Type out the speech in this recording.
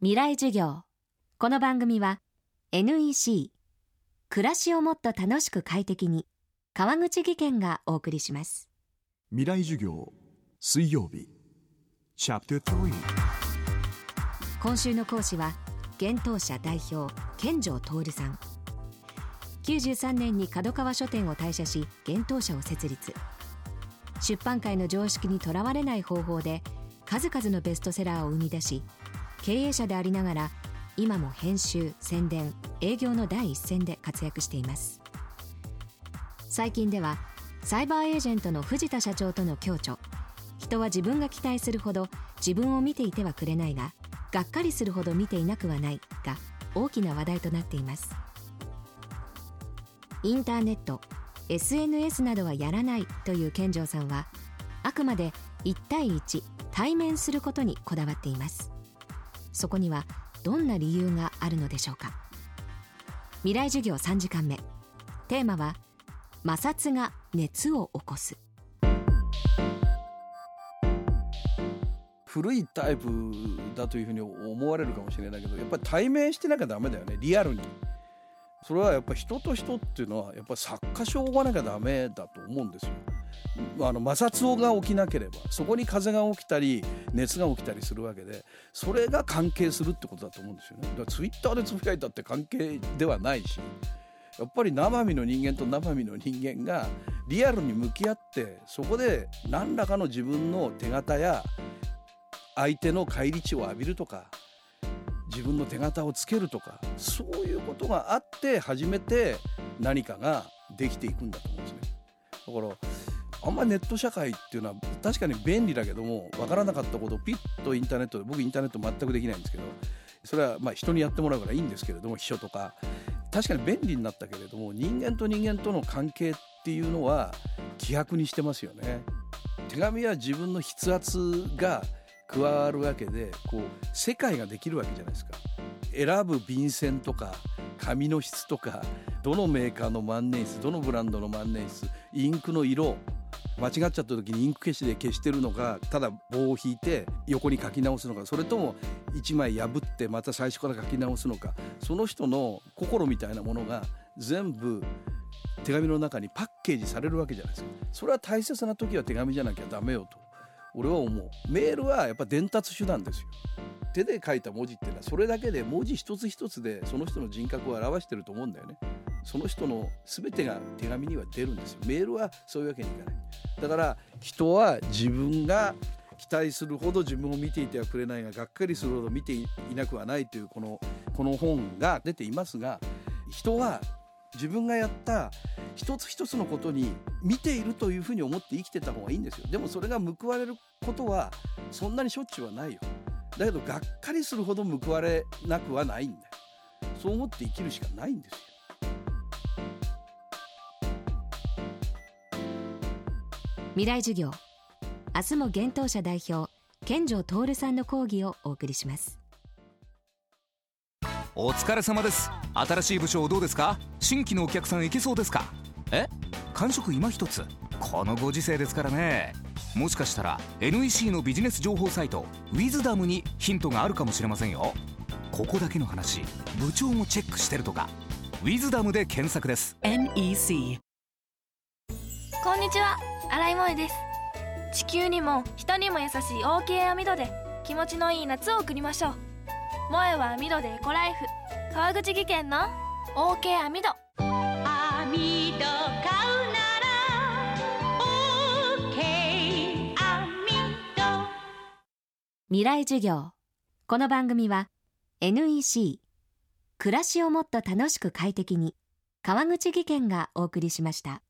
未来授業。この番組は NEC 暮らしをもっと楽しく快適に川口義賢がお送りします。未来授業水曜日。チャプター今週の講師は現当社代表健城徹さん。93年に角川書店を退社し現当社を設立。出版界の常識にとらわれない方法で数々のベストセラーを生み出し経営者でありながら今も編集宣伝営業の第一線で活躍しています。最近ではサイバーエージェントの藤田社長との共著。人は自分が期待するほど自分を見ていてはくれないががっかりするほど見ていなくはないが大きな話題となっています。インターネット SNS などはやらないという健城さんはあくまで1対1対面することにこだわっています。そこにはどんな理由があるのでしょうか？未来授業3時間目。テーマは摩擦が熱を起こす。古いタイプだというふうに思われるかもしれないけどやっぱり対面してなきゃダメだよね。リアルに。それはやっぱ人と人っていうのはやっぱ作家性がなきゃダメだと思うんですよ。あの摩擦が起きなければそこに風が起きたり熱が起きたりするわけでそれが関係するってことだと思うんですよねだからツイッターでつぶやいたって関係ではないしやっぱり生身の人間と生身の人間がリアルに向き合ってそこで何らかの自分の手形や相手の返り血を浴びるとか自分の手形をつけるとかそういうことがあって初めて何かができていくんだと思うんですね。だからあんまネット社会っていうのは確かに便利だけども分からなかったことをピッとインターネットで僕インターネット全くできないんですけどそれはまあ人にやってもらうからいいんですけれども秘書とか確かに便利になったけれども人間と人間との関係っていうのは希薄にしてますよね。手紙は自分の筆圧が加わるわけでこう世界ができるわけじゃないですか選ぶ便箋とか紙の質とかどのメーカーの万年筆どのブランドの万年筆インクの色間違っちゃった時にインク消しで消してるのかただ棒を引いて横に書き直すのかそれとも1枚破ってまた最初から書き直すのかその人の心みたいなものが全部手紙の中にパッケージされるわけじゃないですか。それは大切な時は手紙じゃなきゃダメよと。俺は思う。メールはやっぱ伝達手段ですよ。手で書いた文字っていうのはそれだけで文字一つ一つでその人の人格を表してると思うんだよね。その人の全てが手紙には出るんですよ。メールはそういうわけにいかない。だから人は自分が期待するほど自分を見ていてはくれないががっかりするほど見ていなくはないというこのこの本が出ていますが人は自分がやった一つ一つのことに見ているというふうに思って生きてた方がいいんですよ。でもそれが報われることはそんなにしょっちゅうはないよ。だけどがっかりするほど報われなくはないんだよ。そう思って生きるしかないんですよ。未来授業。明日も現当社代表健城徹さんの講義をお送りします。お疲れ様です。新しい部署どうですか？新規のお客さんいけそうですか？え？感触今一つ。このご時世ですからね。もしかしたら NEC のビジネス情報サイト「ウィズダムにヒントがあるかもしれませんよ。ここだけの話部長もチェックしてるとか「ウィズダムで検索です。NEC こんにちは新井萌です。地球にも人にも優しい OK 網戸で気持ちのいい夏を送りましょう。萌えは網戸でエコライフ。川口技研の OK 網戸網戸買うなら OK 網戸未来授業。この番組は NEC 暮らしをもっと楽しく快適に川口義賢がお送りしました